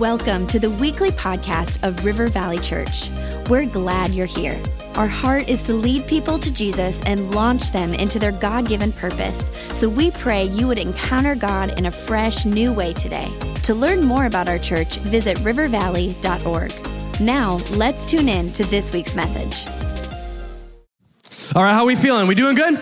Welcome to the weekly podcast of River Valley Church. We're glad you're here. Our heart is to lead people to Jesus and launch them into their God given purpose. So we pray you would encounter God in a fresh, new way today. To learn more about our church, visit rivervalley.org. Now, let's tune in to this week's message. All right, how we feeling? We doing good?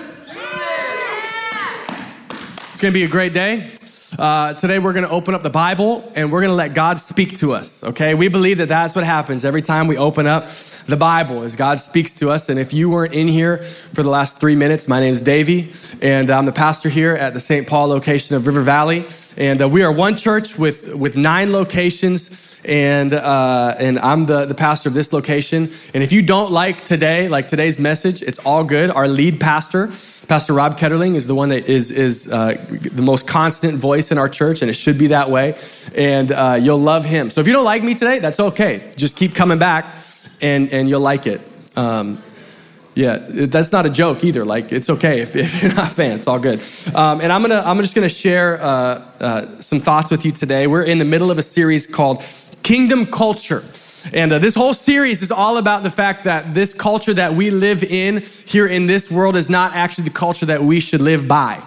It's gonna be a great day. Uh, today we're going to open up the Bible and we're going to let God speak to us. Okay, we believe that that's what happens every time we open up the Bible as God speaks to us. And if you weren't in here for the last three minutes, my name is Davey, and I'm the pastor here at the St. Paul location of River Valley. And uh, we are one church with with nine locations and uh, and I'm the, the pastor of this location. And if you don't like today, like today's message, it's all good. Our lead pastor, Pastor Rob Ketterling, is the one that is is uh, the most constant voice in our church, and it should be that way. And uh, you'll love him. So if you don't like me today, that's okay. Just keep coming back, and and you'll like it. Um, yeah, that's not a joke either. Like it's okay if, if you're not a fan. It's all good. Um, and I'm gonna I'm just gonna share uh, uh, some thoughts with you today. We're in the middle of a series called Kingdom Culture. And uh, this whole series is all about the fact that this culture that we live in here in this world is not actually the culture that we should live by.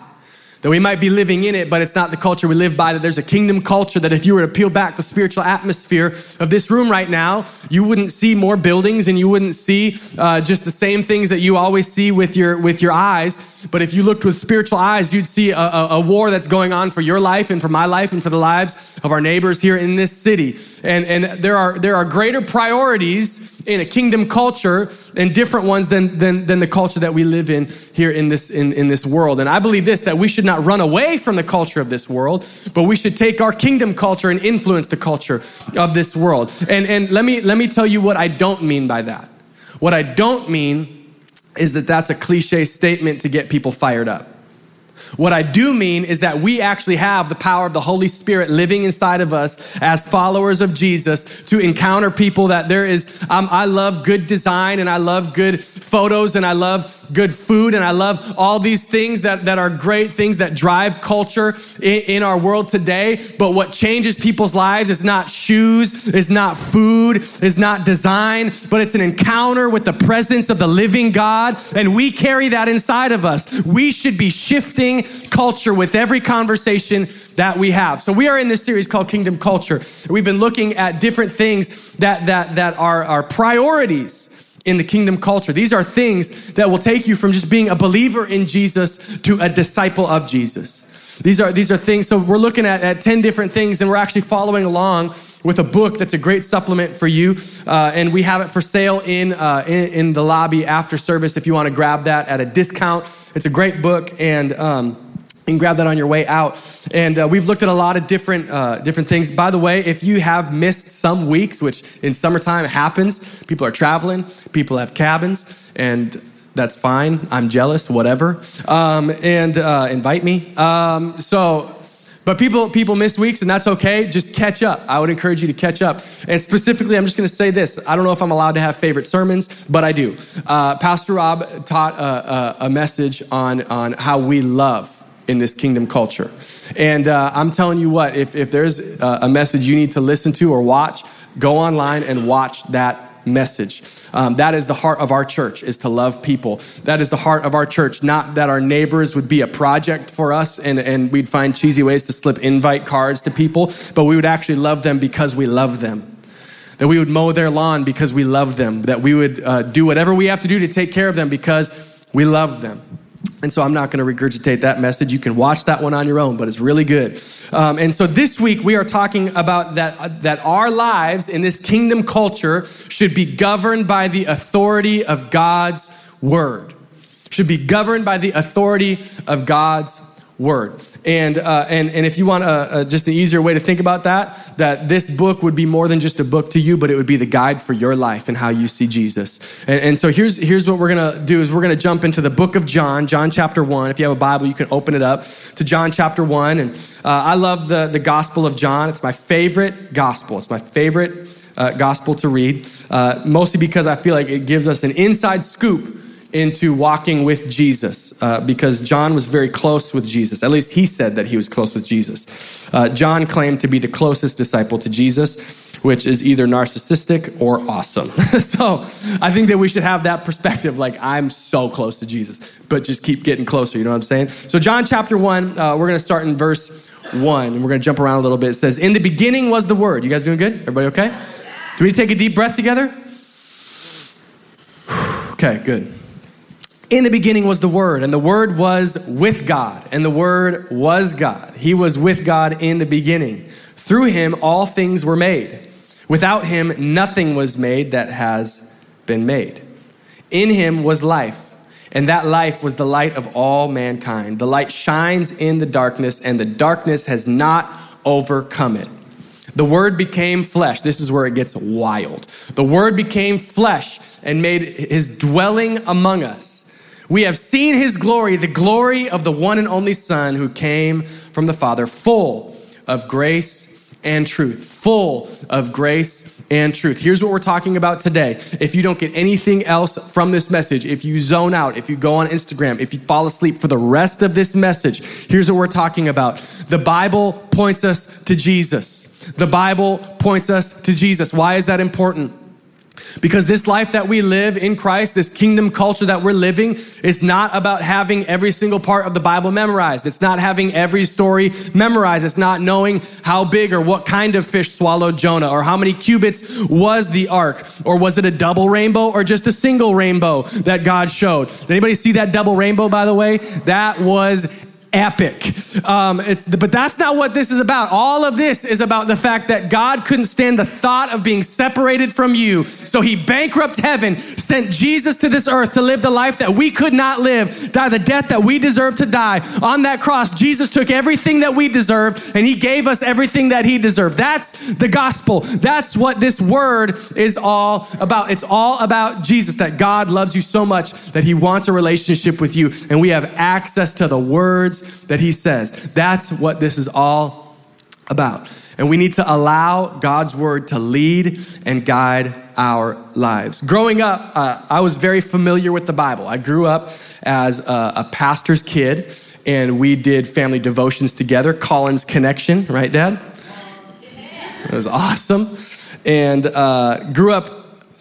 That we might be living in it, but it's not the culture we live by. That there's a kingdom culture that if you were to peel back the spiritual atmosphere of this room right now, you wouldn't see more buildings and you wouldn't see uh, just the same things that you always see with your with your eyes. But if you looked with spiritual eyes, you'd see a, a, a war that's going on for your life and for my life and for the lives of our neighbors here in this city. And and there are there are greater priorities in a kingdom culture and different ones than, than, than the culture that we live in here in this, in, in this world. And I believe this that we should not run away from the culture of this world, but we should take our kingdom culture and influence the culture of this world. And, and let, me, let me tell you what I don't mean by that. What I don't mean is that that's a cliche statement to get people fired up. What I do mean is that we actually have the power of the Holy Spirit living inside of us as followers of Jesus to encounter people that there is. Um, I love good design and I love good photos and I love good food and I love all these things that, that are great things that drive culture in, in our world today. But what changes people's lives is not shoes, is not food, is not design, but it's an encounter with the presence of the living God. And we carry that inside of us. We should be shifting culture with every conversation that we have. So we are in this series called Kingdom Culture. We've been looking at different things that, that, that are, are priorities in the kingdom culture. These are things that will take you from just being a believer in Jesus to a disciple of Jesus. These are, these are things, so we're looking at, at 10 different things and we're actually following along with a book that's a great supplement for you. Uh, and we have it for sale in, uh, in, in, the lobby after service if you want to grab that at a discount. It's a great book and um, you can grab that on your way out. And uh, we've looked at a lot of different, uh, different things. By the way, if you have missed some weeks, which in summertime happens, people are traveling, people have cabins, and that's fine. I'm jealous, whatever. Um, and uh, invite me. Um, so, but people people miss weeks, and that's okay. Just catch up. I would encourage you to catch up. And specifically, I'm just going to say this. I don't know if I'm allowed to have favorite sermons, but I do. Uh, Pastor Rob taught a, a, a message on on how we love in this kingdom culture. And uh, I'm telling you what, if, if there's a message you need to listen to or watch, go online and watch that message. Um, that is the heart of our church, is to love people. That is the heart of our church, not that our neighbors would be a project for us and, and we'd find cheesy ways to slip invite cards to people, but we would actually love them because we love them. That we would mow their lawn because we love them. That we would uh, do whatever we have to do to take care of them because we love them. And so I'm not going to regurgitate that message. You can watch that one on your own, but it's really good. Um, and so this week we are talking about that, uh, that our lives in this kingdom culture should be governed by the authority of God's word. Should be governed by the authority of God's word. And, uh, and, and if you want a, a, just an easier way to think about that, that this book would be more than just a book to you, but it would be the guide for your life and how you see Jesus. And, and so here's, here's what we're going to do is we're going to jump into the book of John, John chapter 1. If you have a Bible, you can open it up to John chapter 1. And uh, I love the, the Gospel of John. It's my favorite gospel. It's my favorite uh, gospel to read, uh, mostly because I feel like it gives us an inside scoop into walking with Jesus uh, because John was very close with Jesus. At least he said that he was close with Jesus. Uh, John claimed to be the closest disciple to Jesus which is either narcissistic or awesome. so I think that we should have that perspective like, I'm so close to Jesus, but just keep getting closer. You know what I'm saying? So, John chapter 1, uh, we're going to start in verse 1, and we're going to jump around a little bit. It says, In the beginning was the Word. You guys doing good? Everybody okay? Do we take a deep breath together? okay, good. In the beginning was the Word, and the Word was with God, and the Word was God. He was with God in the beginning. Through him, all things were made. Without him, nothing was made that has been made. In him was life, and that life was the light of all mankind. The light shines in the darkness, and the darkness has not overcome it. The Word became flesh. This is where it gets wild. The Word became flesh and made his dwelling among us. We have seen his glory, the glory of the one and only Son who came from the Father, full of grace and truth, full of grace and truth. Here's what we're talking about today. If you don't get anything else from this message, if you zone out, if you go on Instagram, if you fall asleep for the rest of this message, here's what we're talking about. The Bible points us to Jesus. The Bible points us to Jesus. Why is that important? Because this life that we live in Christ, this kingdom culture that we're living, is not about having every single part of the Bible memorized. It's not having every story memorized. It's not knowing how big or what kind of fish swallowed Jonah or how many cubits was the ark or was it a double rainbow or just a single rainbow that God showed. Did anybody see that double rainbow, by the way? That was epic. Um, but that's not what this is about. All of this is about the fact that God couldn't stand the thought of being separated from you. So he bankrupt heaven, sent Jesus to this earth to live the life that we could not live, die the death that we deserve to die. On that cross, Jesus took everything that we deserved and he gave us everything that he deserved. That's the gospel. That's what this word is all about. It's all about Jesus, that God loves you so much that he wants a relationship with you. And we have access to the words that he says. That's what this is all about. And we need to allow God's word to lead and guide our lives. Growing up, uh, I was very familiar with the Bible. I grew up as a, a, pastor's kid, and we did family devotions together, Collins Connection, right, Dad? It was awesome. And uh, grew up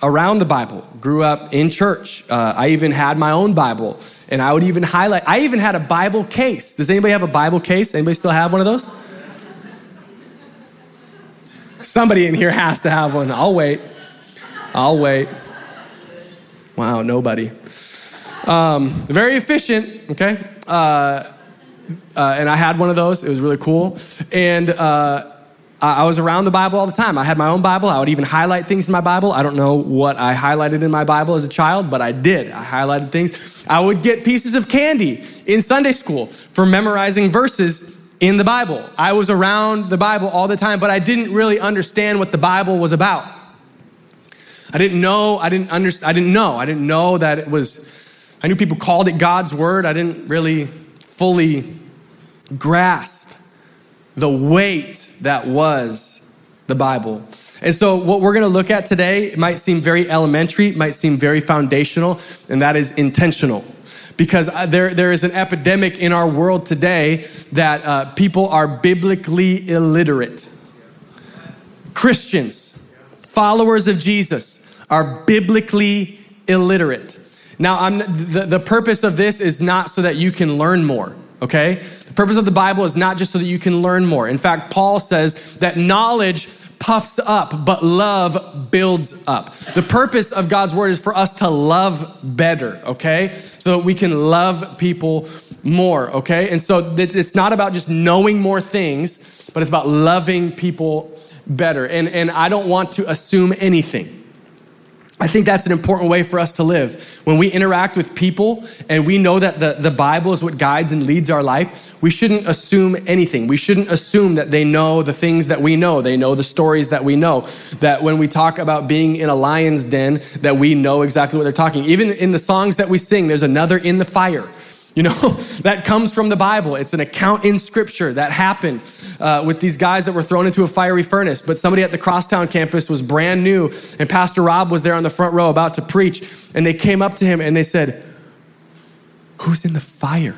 around the Bible, grew up in church. Uh, I even had my own Bible, and I would even highlight. I even had a Bible case. Does anybody have a Bible case? Anybody still have one of those? Somebody in here has to have one. I'll wait. I'll wait. Wow, nobody. Um, very efficient, okay? Uh, uh, and I had one of those. It was really cool. And uh, I was around the Bible all the time. I had my own Bible. I would even highlight things in my Bible. I don't know what I highlighted in my Bible as a child, but I did. I highlighted things. I would get pieces of candy in Sunday school for memorizing verses in the Bible. I was around the Bible all the time, but I didn't really understand what the Bible was about. I didn't know, I didn't understand, I didn't know. I didn't know that it was, I knew people called it God's word. I didn't really fully grasp the weight that was the Bible. And so, what we're gonna look at today might seem very elementary, might seem very foundational, and that is intentional. Because uh, there, there is an epidemic in our world today that uh, people are biblically illiterate. Christians, followers of Jesus, are biblically illiterate. Now, I'm, the, the purpose of this is not so that you can learn more okay? The purpose of the Bible is not just so that you can learn more. In fact, Paul says that knowledge puffs up, but love builds up. The purpose of God's word is for us to love better, okay? So that we can love people more, okay? And so it's not about just knowing more things, but it's about loving people better. And, and I don't want to assume anything. I think that's an important way for us to live. When we interact with people and we know that the, the Bible is what guides and leads our life, we shouldn't assume anything. We shouldn't assume that they know the things that we know. They know the stories that we know. That when we talk about being in a lion's den, that we know exactly what they're talking. Even in the songs that we sing, there's another in the fire. You know, that comes from the Bible. It's an account in scripture that happened uh, with these guys that were thrown into a fiery furnace. But somebody at the Crosstown campus was brand new, and Pastor Rob was there on the front row about to preach. And they came up to him and they said, who's in the fire?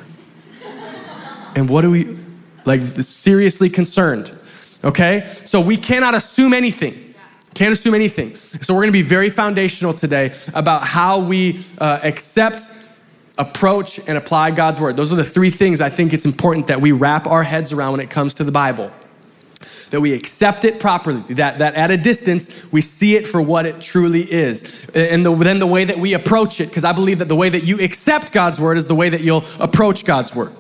And what do we, like, seriously concerned? Okay? So we cannot assume anything. Can't assume anything. So we're gonna be very foundational today about how we uh, accept, approach, and apply God's word. Those are the three things I think it's important that we wrap our heads around when it comes to the Bible that we accept it properly, that, that at a distance we see it for what it truly is. And the, then the way that we approach it, because I believe that the way that you accept God's word is the way that you'll approach God's word.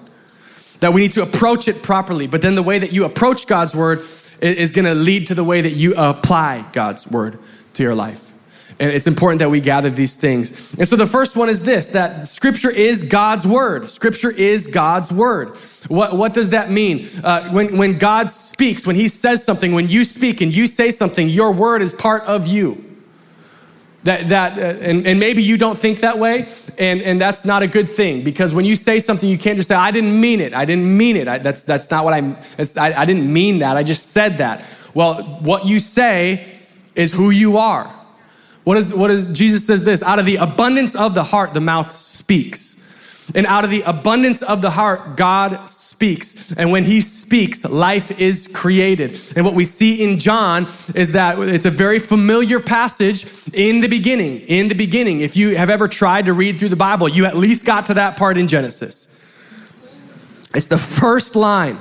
That we need to approach it properly, but then the way that you approach God's word is gonna lead to the way that you apply God's word to your life. And it's important that we gather these things. And so the first one is this that scripture is God's word. Scripture is God's word. What, what does that mean? Uh, when, when God speaks, when He says something, when you speak and you say something, your word is part of you. That, that uh, and, and maybe you don't think that way, and, and that's not a good thing because when you say something, you can't just say, I didn't mean it. I didn't mean it. I, that's, that's not what I, I, I didn't mean that. I just said that. Well, what you say is who you are. What is, what is, Jesus says this, out of the abundance of the heart, the mouth speaks. And out of the abundance of the heart, God speaks. And when he speaks, life is created. And what we see in John is that it's a very familiar passage in the beginning. In the beginning, if you have ever tried to read through the Bible, you at least got to that part in Genesis. It's the first line.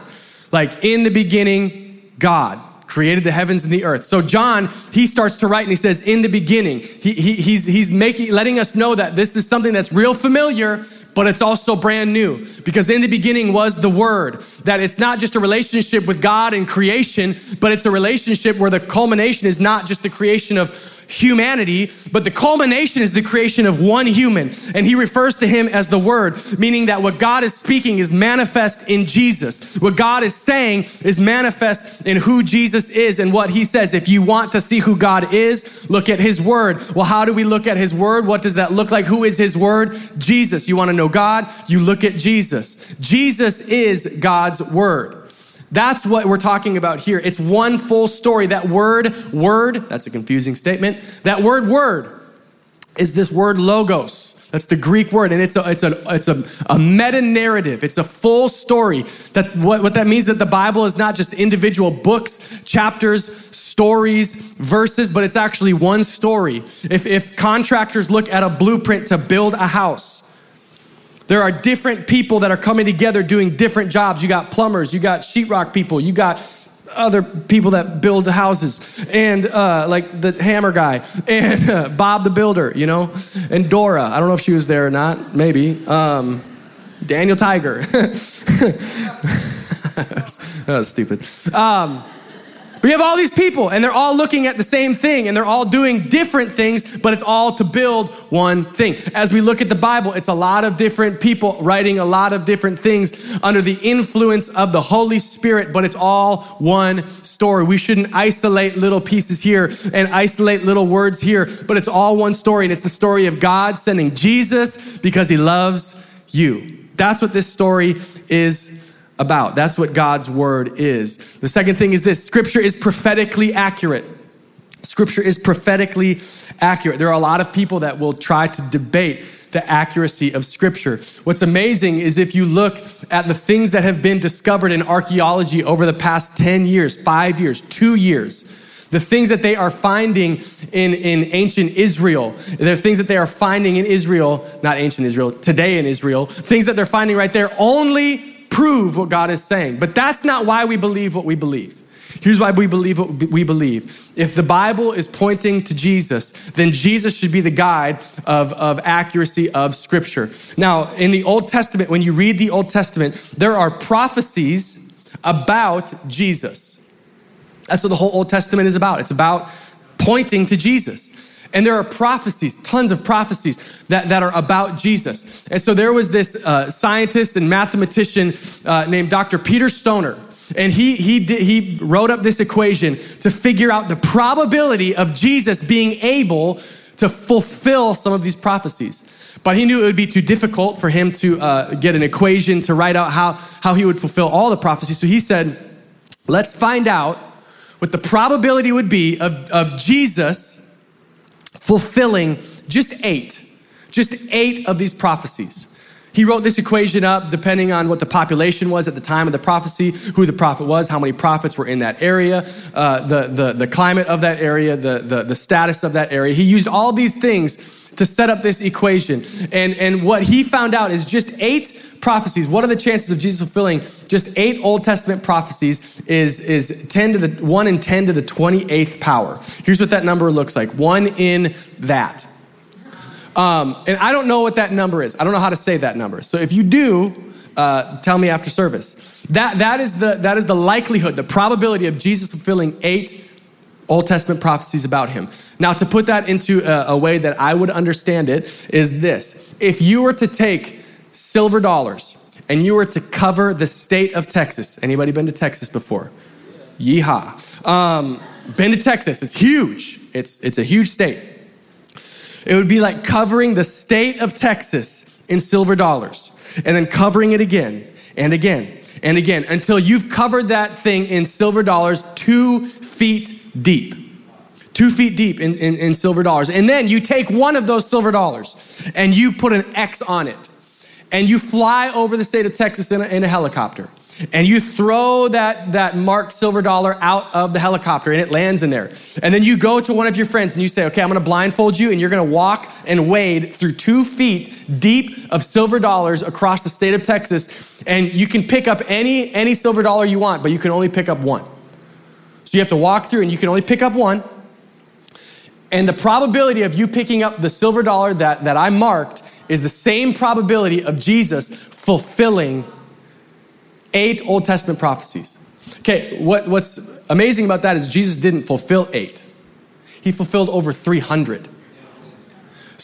Like, in the beginning, God created the heavens and the earth. So John, he starts to write and he says, in the beginning, he, he, he's, he's making, letting us know that this is something that's real familiar, but it's also brand new because in the beginning was the word that it's not just a relationship with God and creation, but it's a relationship where the culmination is not just the creation of humanity, but the culmination is the creation of one human. And he refers to him as the Word, meaning that what God is speaking is manifest in Jesus. What God is saying is manifest in who Jesus is and what he says. If you want to see who God is, look at his Word. Well, how do we look at his Word? What does that look like? Who is his Word? Jesus. You want to know God? You look at Jesus. Jesus is God's Word. That's what we're talking about here. It's one full story. That word, word, that's a confusing statement. That word, word, is this word logos. That's the Greek word, and it's a it's a it's a, a meta narrative. It's a full story. That what, what that means that the Bible is not just individual books, chapters, stories, verses, but it's actually one story. If if contractors look at a blueprint to build a house, there are different people that are coming together doing different jobs. You got plumbers, you got sheetrock people, you got other people that build the houses, and uh, like the hammer guy, and uh, Bob the builder, you know, and Dora. I don't know if she was there or not. Maybe um, Daniel Tiger. that was stupid. Um, we have all these people and they're all looking at the same thing and they're all doing different things, but it's all to build one thing. As we look at the Bible, it's a lot of different people writing a lot of different things under the influence of the Holy Spirit, but it's all one story. We shouldn't isolate little pieces here and isolate little words here, but it's all one story. And it's the story of God sending Jesus because he loves you. That's what this story is about. That's what God's word is. The second thing is this scripture is prophetically accurate. Scripture is prophetically accurate. There are a lot of people that will try to debate the accuracy of scripture. What's amazing is if you look at the things that have been discovered in archaeology over the past 10 years, five years, two years, the things that they are finding in, in ancient Israel, the things that they are finding in Israel, not ancient Israel, today in Israel, things that they're finding right there only prove what God is saying. But that's not why we believe what we believe. Here's why we believe what we believe. If the Bible is pointing to Jesus, then Jesus should be the guide of, of accuracy of Scripture. Now, in the Old Testament, when you read the Old Testament, there are prophecies about Jesus. That's what the whole Old Testament is about. It's about pointing to Jesus. And there are prophecies, tons of prophecies that, that are about Jesus. And so there was this uh, scientist and mathematician uh, named Dr. Peter Stoner. And he, he, did, he wrote up this equation to figure out the probability of Jesus being able to fulfill some of these prophecies. But he knew it would be too difficult for him to uh, get an equation to write out how, how he would fulfill all the prophecies. So he said, let's find out what the probability would be of, of Jesus fulfilling just eight, just eight of these prophecies. He wrote this equation up depending on what the population was at the time of the prophecy, who the prophet was, how many prophets were in that area, uh, the, the, the climate of that area, the, the, the status of that area. He used all these things to set up this equation. And, and what he found out is just eight prophecies. What are the chances of Jesus fulfilling just eight Old Testament prophecies is, is 10 to the 1 in 10 to the 28th power. Here's what that number looks like. One in that. Um, and I don't know what that number is. I don't know how to say that number. So if you do, uh, tell me after service. That, that, is the, that is the likelihood, the probability of Jesus fulfilling eight Old Testament prophecies about him. Now, to put that into a, a way that I would understand it, is this. If you were to take silver dollars and you were to cover the state of Texas, anybody been to Texas before? Yeehaw. Um, been to Texas, it's huge. It's, it's a huge state. It would be like covering the state of Texas in silver dollars and then covering it again and again and again until you've covered that thing in silver dollars two feet deep. Two feet deep in, in, in silver dollars. And then you take one of those silver dollars and you put an X on it and you fly over the state of Texas in a, in a helicopter and you throw that, that marked silver dollar out of the helicopter and it lands in there. And then you go to one of your friends and you say, okay, I'm gonna blindfold you and you're gonna walk and wade through two feet deep of silver dollars across the state of Texas. And you can pick up any, any silver dollar you want, but you can only pick up one. So you have to walk through and you can only pick up one. And the probability of you picking up the silver dollar that, that I marked is the same probability of Jesus fulfilling eight Old Testament prophecies. Okay, what, what's amazing about that is Jesus didn't fulfill eight, he fulfilled over 300.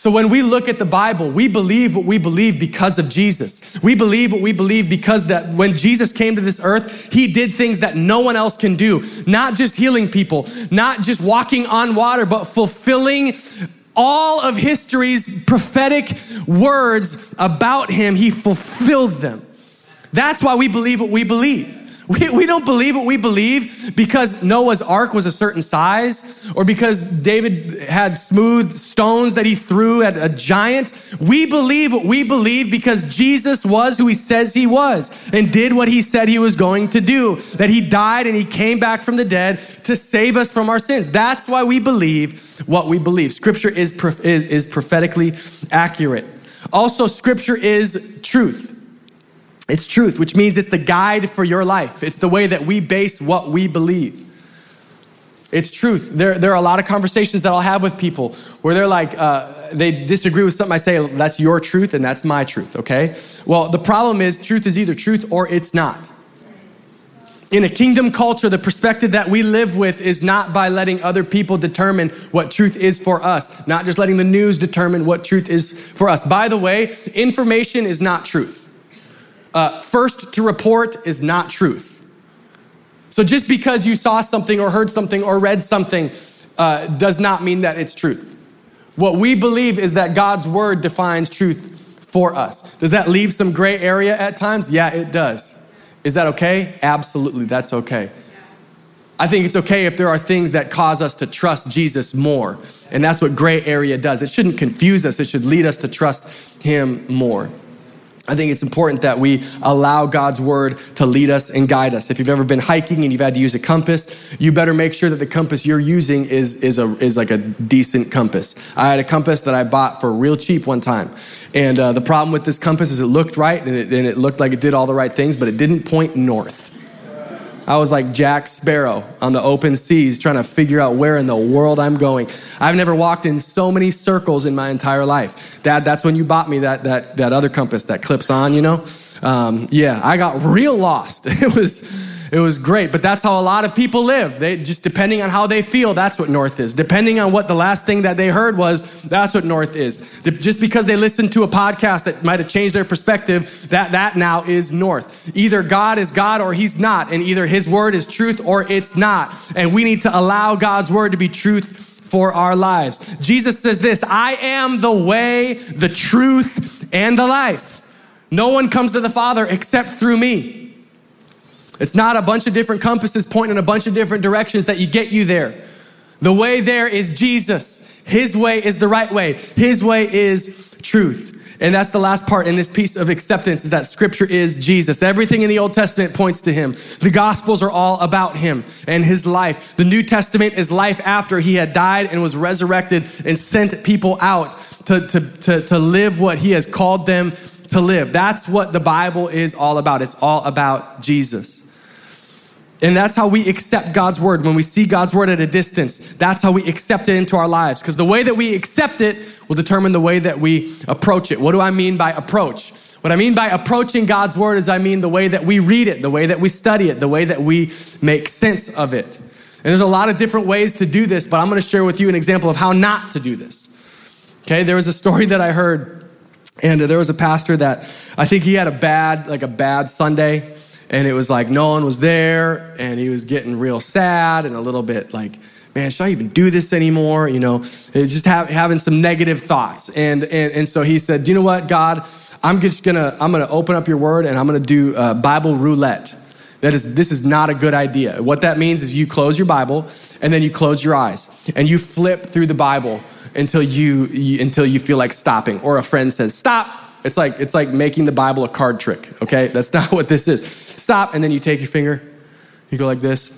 So when we look at the Bible, we believe what we believe because of Jesus. We believe what we believe because that when Jesus came to this earth, he did things that no one else can do. Not just healing people, not just walking on water, but fulfilling all of history's prophetic words about him. He fulfilled them. That's why we believe what we believe. We, we don't believe what we believe because Noah's ark was a certain size or because David had smooth stones that he threw at a giant. We believe what we believe because Jesus was who he says he was and did what he said he was going to do. That he died and he came back from the dead to save us from our sins. That's why we believe what we believe. Scripture is, is, is prophetically accurate. Also, scripture is truth. It's truth, which means it's the guide for your life. It's the way that we base what we believe. It's truth. There, there are a lot of conversations that I'll have with people where they're like, uh, they disagree with something I say, that's your truth and that's my truth, okay? Well, the problem is truth is either truth or it's not. In a kingdom culture, the perspective that we live with is not by letting other people determine what truth is for us, not just letting the news determine what truth is for us. By the way, information is not truth uh, first to report is not truth. So just because you saw something or heard something or read something uh, does not mean that it's truth. What we believe is that God's word defines truth for us. Does that leave some gray area at times? Yeah, it does. Is that okay? Absolutely, that's okay. I think it's okay if there are things that cause us to trust Jesus more. And that's what gray area does. It shouldn't confuse us, it should lead us to trust Him more. I think it's important that we allow God's word to lead us and guide us. If you've ever been hiking and you've had to use a compass, you better make sure that the compass you're using is, is, a, is like a decent compass. I had a compass that I bought for real cheap one time. And uh, the problem with this compass is it looked right and it, and it looked like it did all the right things, but it didn't point north. I was like Jack Sparrow on the open seas trying to figure out where in the world I'm going. I've never walked in so many circles in my entire life. Dad, that's when you bought me that, that, that other compass that clips on, you know? Um, yeah, I got real lost. It was, it was great, but that's how a lot of people live. They just depending on how they feel, that's what north is. Depending on what the last thing that they heard was, that's what north is. Just because they listened to a podcast that might have changed their perspective, that that now is north. Either God is God or he's not, and either his word is truth or it's not. And we need to allow God's word to be truth for our lives. Jesus says this, I am the way, the truth, and the life. No one comes to the Father except through me. It's not a bunch of different compasses pointing in a bunch of different directions that you get you there. The way there is Jesus. His way is the right way. His way is truth. And that's the last part in this piece of acceptance is that scripture is Jesus. Everything in the Old Testament points to him. The gospels are all about him and his life. The New Testament is life after he had died and was resurrected and sent people out to, to, to, to live what he has called them to live. That's what the Bible is all about. It's all about Jesus. And that's how we accept God's word. When we see God's word at a distance, that's how we accept it into our lives. Because the way that we accept it will determine the way that we approach it. What do I mean by approach? What I mean by approaching God's word is I mean the way that we read it, the way that we study it, the way that we make sense of it. And there's a lot of different ways to do this, but I'm gonna share with you an example of how not to do this. Okay, there was a story that I heard, and there was a pastor that I think he had a bad, like a bad Sunday and it was like no one was there and he was getting real sad and a little bit like man should i even do this anymore? You know just having some negative thoughts. And, and and so he said you know what god? I'm just gonna i'm gonna open up your word and i'm gonna do uh, bible roulette. That is this is not a good idea. What that means is you close your bible and then you close your eyes and you flip through the bible until you, you until you feel like stopping. Or a friend says stop it's like it's like making the Bible a card trick, okay? That's not what this is. Stop, and then you take your finger, you go like this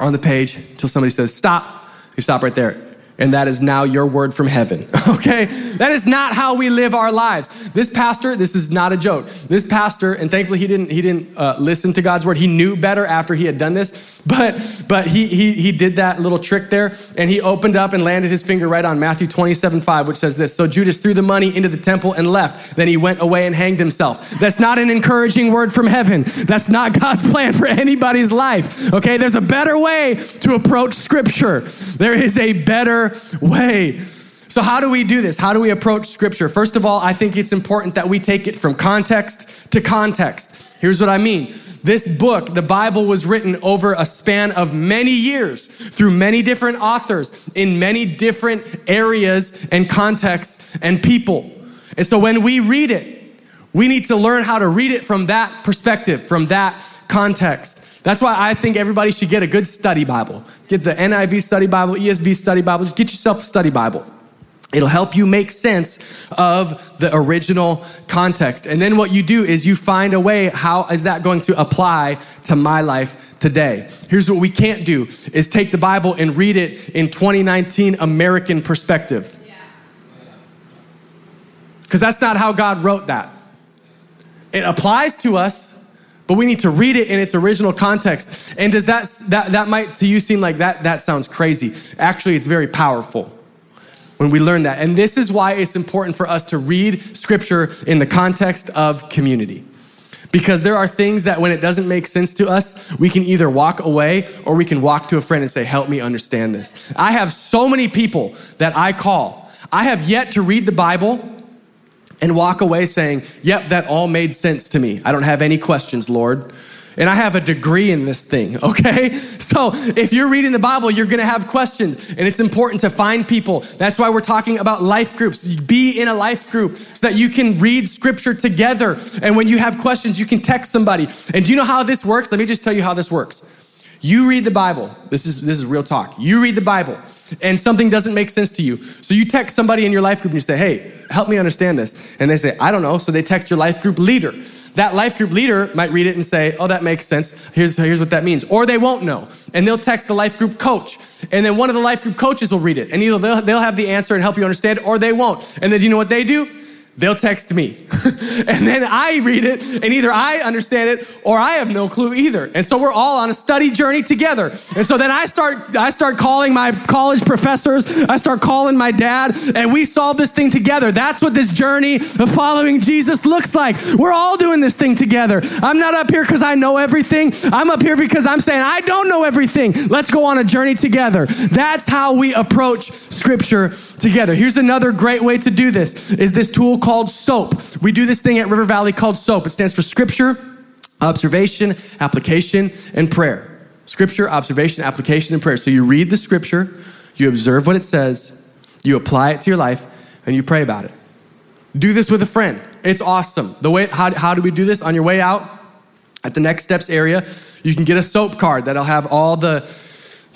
on the page until somebody says stop. You stop right there and that is now your word from heaven. Okay? That is not how we live our lives. This pastor, this is not a joke. This pastor, and thankfully he didn't he didn't uh, listen to God's word. He knew better after he had done this, but but he he he did that little trick there, and he opened up and landed his finger right on Matthew 27, 5, which says this. So Judas threw the money into the temple and left. Then he went away and hanged himself. That's not an encouraging word from heaven. That's not God's plan for anybody's life. Okay? There's a better way to approach scripture. There is a better way. So, how do we do this? How do we approach scripture? First of all, I think it's important that we take it from context to context. Here's what I mean. This book, the Bible, was written over a span of many years through many different authors in many different areas and contexts and people. And so when we read it, we need to learn how to read it from that perspective, from that context. That's why I think everybody should get a good study Bible. Get the NIV study Bible, ESV study Bible, just get yourself a study Bible. It'll help you make sense of the original context. And then what you do is you find a way, how is that going to apply to my life today? Here's what we can't do is take the Bible and read it in 2019 American perspective. Because that's not how God wrote that. It applies to us, but we need to read it in its original context. And does that, that, that might to you seem like that, that sounds crazy. Actually, it's very powerful when we learn that. And this is why it's important for us to read scripture in the context of community. Because there are things that when it doesn't make sense to us, we can either walk away or we can walk to a friend and say, Help me understand this. I have so many people that I call. I have yet to read the Bible and walk away saying, Yep, that all made sense to me. I don't have any questions, Lord. And I have a degree in this thing, okay? So if you're reading the Bible, you're gonna have questions, and it's important to find people. That's why we're talking about life groups. Be in a life group so that you can read scripture together. And when you have questions, you can text somebody. And do you know how this works? Let me just tell you how this works. You read the Bible. This is this is real talk. You read the Bible and something doesn't make sense to you. So you text somebody in your life group and you say, "Hey, help me understand this." And they say, "I don't know." So they text your life group leader. That life group leader might read it and say, "Oh, that makes sense. Here's here's what that means." Or they won't know. And they'll text the life group coach. And then one of the life group coaches will read it. And either they'll, they'll have the answer and help you understand or they won't. And then you know what they do? They'll text me. and then I read it, and either I understand it or I have no clue either. And so we're all on a study journey together. And so then I start I start calling my college professors, I start calling my dad, and we solve this thing together. That's what this journey of following Jesus looks like. We're all doing this thing together. I'm not up here because I know everything. I'm up here because I'm saying I don't know everything. Let's go on a journey together. That's how we approach scripture together. Here's another great way to do this is this tool called SOAP. We do this thing at River Valley called SOAP. It stands for scripture, observation, application, and prayer. Scripture, observation, application, and prayer. So you read the scripture, you observe what it says, you apply it to your life, and you pray about it. Do this with a friend. It's awesome. The way how, how do we do this? On your way out at the next steps area, you can get a SOAP card that'll have all the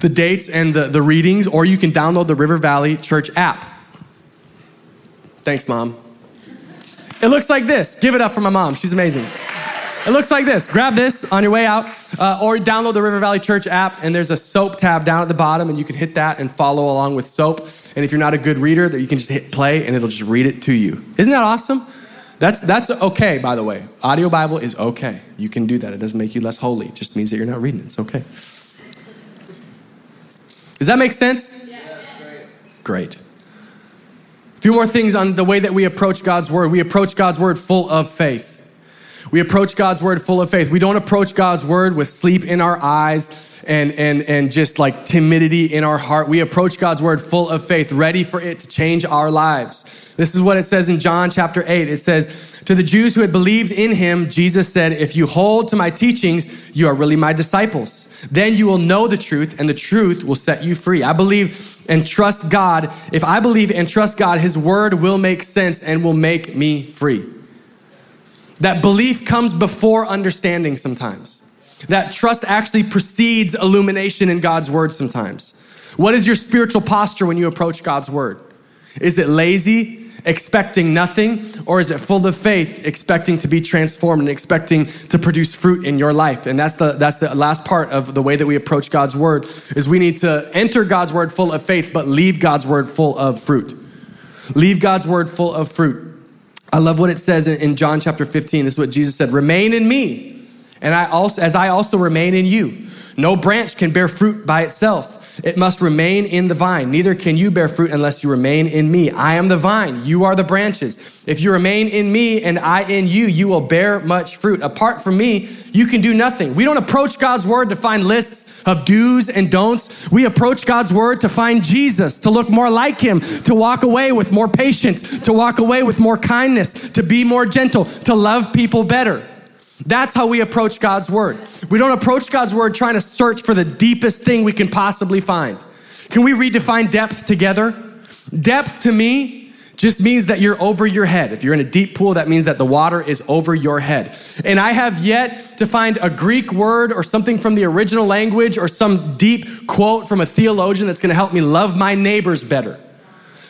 the dates and the, the readings, or you can download the River Valley Church app. Thanks, Mom. It looks like this. Give it up for my mom. She's amazing. It looks like this. Grab this on your way out, uh, or download the River Valley Church app, and there's a soap tab down at the bottom, and you can hit that and follow along with soap. And if you're not a good reader, that you can just hit play, and it'll just read it to you. Isn't that awesome? That's that's okay, by the way. Audio Bible is okay. You can do that. It doesn't make you less holy. It just means that you're not reading it. It's okay. Does that make sense? Great. Few more things on the way that we approach God's word. We approach God's word full of faith. We approach God's word full of faith. We don't approach God's word with sleep in our eyes and, and, and just like timidity in our heart. We approach God's word full of faith, ready for it to change our lives. This is what it says in John chapter 8. It says, To the Jews who had believed in him, Jesus said, If you hold to my teachings, you are really my disciples. Then you will know the truth, and the truth will set you free. I believe and trust God. If I believe and trust God, his word will make sense and will make me free. That belief comes before understanding sometimes. That trust actually precedes illumination in God's word sometimes. What is your spiritual posture when you approach God's word? Is it lazy, expecting nothing, or is it full of faith, expecting to be transformed and expecting to produce fruit in your life? And that's the that's the last part of the way that we approach God's word is we need to enter God's word full of faith, but leave God's word full of fruit. Leave God's word full of fruit. I love what it says in John chapter 15. This is what Jesus said Remain in me, and I also, as I also remain in you. No branch can bear fruit by itself. It must remain in the vine. Neither can you bear fruit unless you remain in me. I am the vine, you are the branches. If you remain in me and I in you, you will bear much fruit. Apart from me, you can do nothing. We don't approach God's word to find lists of do's and don'ts. We approach God's word to find Jesus, to look more like him, to walk away with more patience, to walk away with more kindness, to be more gentle, to love people better. That's how we approach God's word. We don't approach God's word trying to search for the deepest thing we can possibly find. Can we redefine depth together? Depth to me just means that you're over your head. If you're in a deep pool, that means that the water is over your head. And I have yet to find a Greek word or something from the original language or some deep quote from a theologian that's gonna help me love my neighbors better.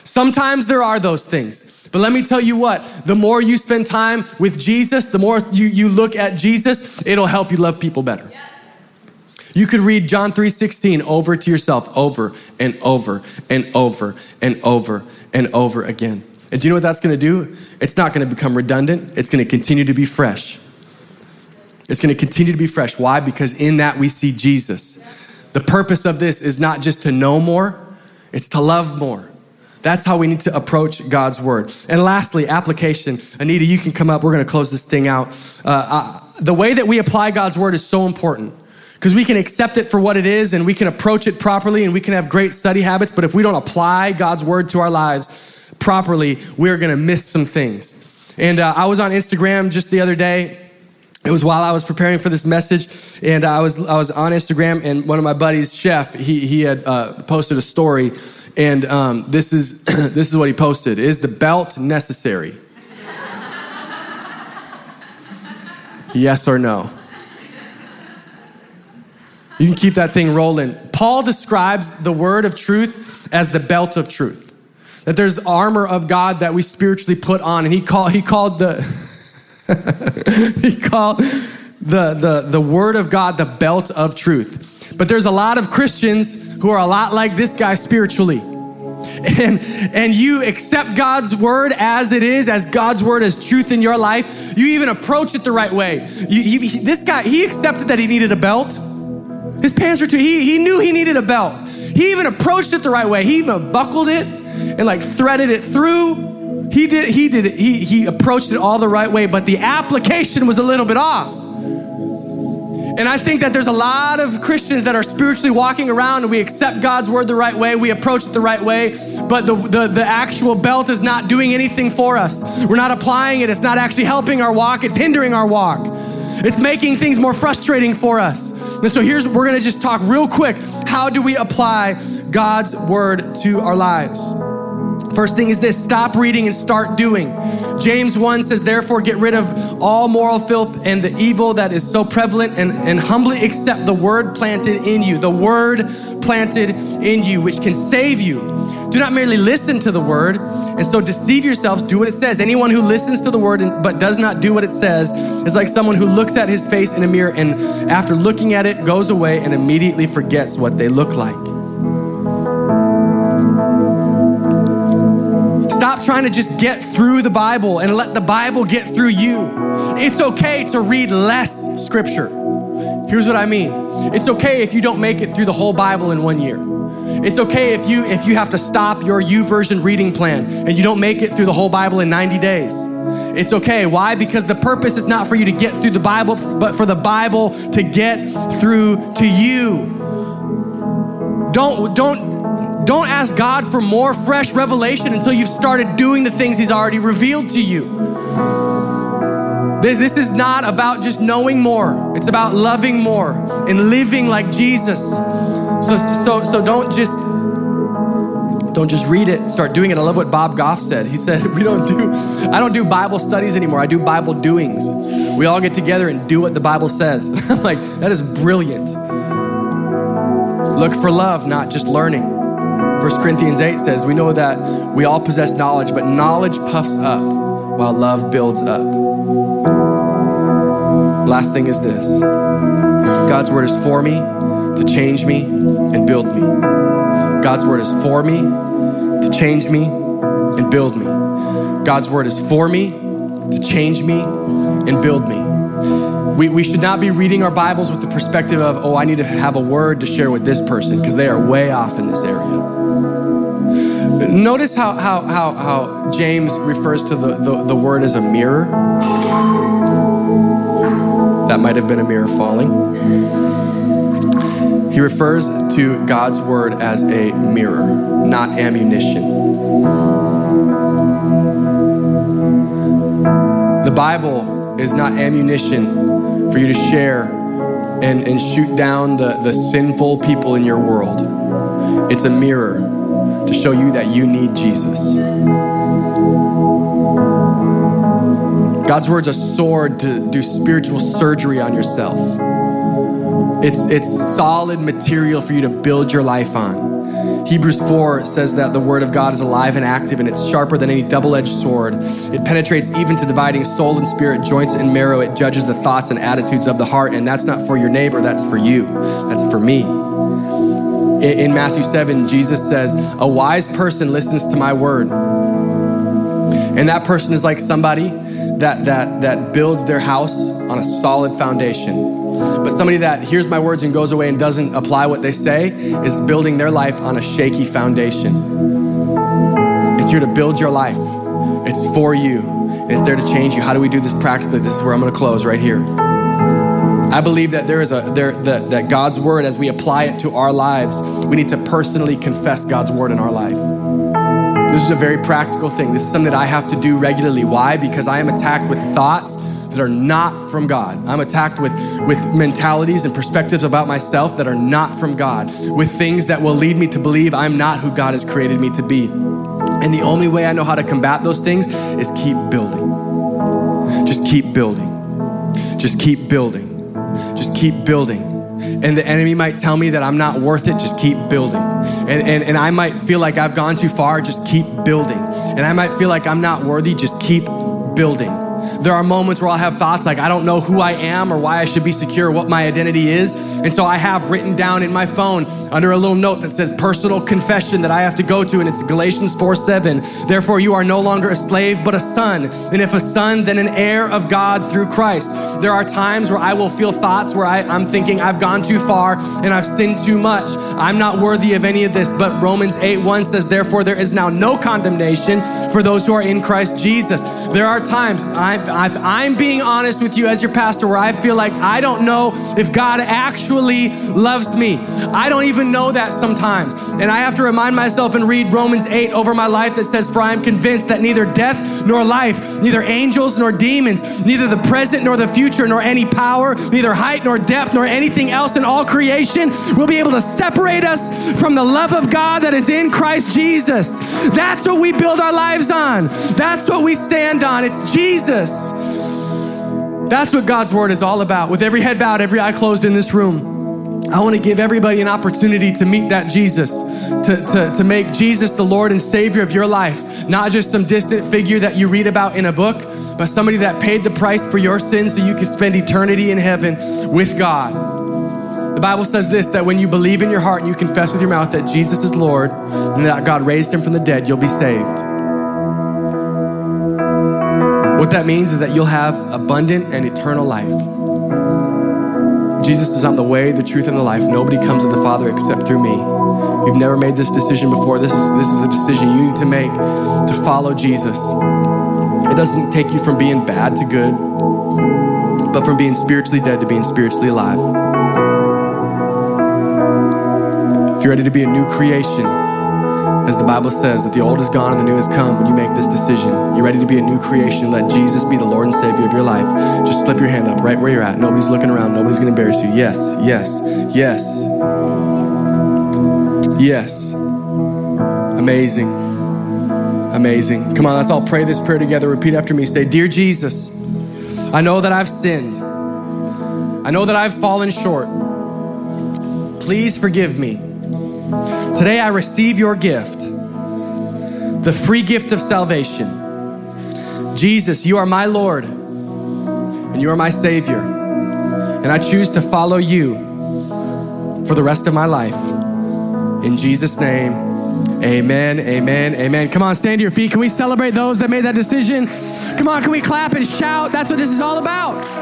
Sometimes there are those things. But let me tell you what, the more you spend time with Jesus, the more you, you look at Jesus, it'll help you love people better. You could read John 3:16 over to yourself over and over and over and over and over again. And do you know what that's going to do? It's not going to become redundant. It's going to continue to be fresh. It's going to continue to be fresh. Why? Because in that we see Jesus. The purpose of this is not just to know more, it's to love more. That's how we need to approach God's word. And lastly, application. Anita, you can come up. We're going to close this thing out. Uh, uh, the way that we apply God's word is so important because we can accept it for what it is and we can approach it properly and we can have great study habits. But if we don't apply God's word to our lives properly, we're going to miss some things. And uh, I was on Instagram just the other day. It was while I was preparing for this message, and I was I was on Instagram, and one of my buddies, Chef, he he had uh, posted a story and um, this, is, this is what he posted Is the belt necessary? yes or no? You can keep that thing rolling. Paul describes the word of truth as the belt of truth. That there's armor of God that we spiritually put on. And he called, he called the he called the, the, the word of God the belt of truth. But there's a lot of Christians who are a lot like this guy spiritually. And, and you accept God's word as it is, as God's word as truth in your life. You even approach it the right way. You, this guy, he accepted that he needed a belt. His pants were too, he, he knew he needed a belt. He even approached it the right way. He even buckled it and like threaded it through. He did, he did it, he, he approached it all the right way, but the application was a little bit off. And I think that there's a lot of Christians that are spiritually walking around and we accept God's word the right way, we approach it the right way, but the, the, the, actual belt is not doing anything for us. We're not applying it, it's not actually helping our walk, it's hindering our walk. It's making things more frustrating for us. And so here's, we're gonna just talk real quick. How do we apply God's word to our lives? First thing is this stop reading and start doing. James 1 says, Therefore, get rid of all moral filth and the evil that is so prevalent, and, and humbly accept the word planted in you, the word planted in you, which can save you. Do not merely listen to the word and so deceive yourselves. Do what it says. Anyone who listens to the word but does not do what it says is like someone who looks at his face in a mirror and after looking at it goes away and immediately forgets what they look like. Trying to just get through the Bible and let the Bible get through you. It's okay to read less scripture. Here's what I mean. It's okay if you don't make it through the whole Bible in one year. It's okay if you if you have to stop your YouVersion reading plan and you don't make it through the whole Bible in 90 days. It's okay. Why? Because the purpose is not for you to get through the Bible, but for the Bible to get through to you. Don't don't don't ask God for more fresh revelation until you've started doing the things He's already revealed to you. This, this is not about just knowing more, it's about loving more and living like Jesus. So, so, so don't just don't just read it. Start doing it. I love what bob goff said. He said we don't do i don't do bible studies anymore. I do bible doings. We all get together and do what the bible says. Like that is brilliant. Look for love not just learning 1 Corinthians 8 says, We know that we all possess knowledge, but knowledge puffs up while love builds up. Last thing is this God's word is for me to change me and build me. God's word is for me to change me and build me. God's word is for me to change me and build me. We, we should not be reading our Bibles with the perspective of, oh, I need to have a word to share with this person because they are way off in this area. Notice how, how, how, how James refers to the, the, the word as a mirror. That might have been a mirror falling. He refers to God's word as a mirror, not ammunition. The Bible is not ammunition for you to share and, and shoot down the, the sinful people in your world. It's a mirror to show you that you need Jesus. God's word's a sword to do spiritual surgery on yourself. It's, it's solid material for you to build your life on. Hebrews 4 says that the word of God is alive and active and it's sharper than any double edged sword. It penetrates even to dividing soul and spirit, joints and marrow. It judges the thoughts and attitudes of the heart. And that's not for your neighbor, that's for you. That's for me. In Matthew 7, Jesus says, A wise person listens to my word. And that person is like somebody that, that, that builds their house on a solid foundation. But somebody that hears my words and goes away and doesn't apply what they say is building their life on a shaky foundation. It's here to build your life, it's for you, and it's there to change you. How do we do this practically? This is where I'm gonna close right here. I believe that there is a there that, that God's word, as we apply it to our lives, we need to personally confess God's word in our life. This is a very practical thing. This is something that I have to do regularly. Why? Because I am attacked with thoughts that are not from God. I'm attacked with, with mentalities and perspectives about myself that are not from God, with things that will lead me to believe I'm not who God has created me to be. And the only way I know how to combat those things is keep building. Just keep building. Just keep building. Just keep building. And the enemy might tell me that I'm not worth it, just keep building. And, and, and I might feel like I've gone too far, just keep building. And I might feel like I'm not worthy, just keep building. There are moments where I'll have thoughts like, I don't know who I am or why I should be secure, what my identity is. And so I have written down in my phone under a little note that says personal confession that I have to go to, and it's Galatians 4 7. Therefore, you are no longer a slave, but a son. And if a son, then an heir of God through Christ. There are times where I will feel thoughts where I, I'm thinking I've gone too far and I've sinned too much. I'm not worthy of any of this. But Romans 8 1 says, Therefore, there is now no condemnation for those who are in Christ Jesus. There are times I've, I've, I'm being honest with you as your pastor where I feel like I don't know if God actually loves me. I don't even know that sometimes. And I have to remind myself and read Romans 8 over my life that says, For I am convinced that neither death nor life, neither angels nor demons, neither the present nor the future, nor any power, neither height nor depth, nor anything else in all creation will be able to separate us from the love of God that is in Christ Jesus. That's what we build our lives on. That's what we stand on. It's Jesus. That's what God's word is all about. With every head bowed, every eye closed in this room, I want to give everybody an opportunity to meet that Jesus, to, to, to make Jesus the Lord and Savior of your life, not just some distant figure that you read about in a book, but somebody that paid the price for your sins so you can spend eternity in heaven with God. The Bible says this that when you believe in your heart and you confess with your mouth that Jesus is Lord and that God raised him from the dead, you'll be saved. What that means is that you'll have abundant and eternal life. Jesus is I'm the way, the truth, and the life. Nobody comes to the Father except through me. You've never made this decision before. This is, this is a decision you need to make to follow Jesus. It doesn't take you from being bad to good, but from being spiritually dead to being spiritually alive. If you're ready to be a new creation, as the Bible says, that the old is gone and the new has come when you make this decision. You're ready to be a new creation. Let Jesus be the Lord and Savior of your life. Just slip your hand up right where you're at. Nobody's looking around. Nobody's going to embarrass you. Yes, yes, yes. Yes. Amazing. Amazing. Come on, let's all pray this prayer together. Repeat after me. Say, Dear Jesus, I know that I've sinned. I know that I've fallen short. Please forgive me. Today I receive your gift, the free gift of salvation. Jesus, you are my Lord and you are my Savior. And I choose to follow you for the rest of my life. In Jesus' name, amen, amen, amen. Come on, stand to your feet. Can we celebrate those that made that decision? Come on, can we clap and shout? That's what this is all about.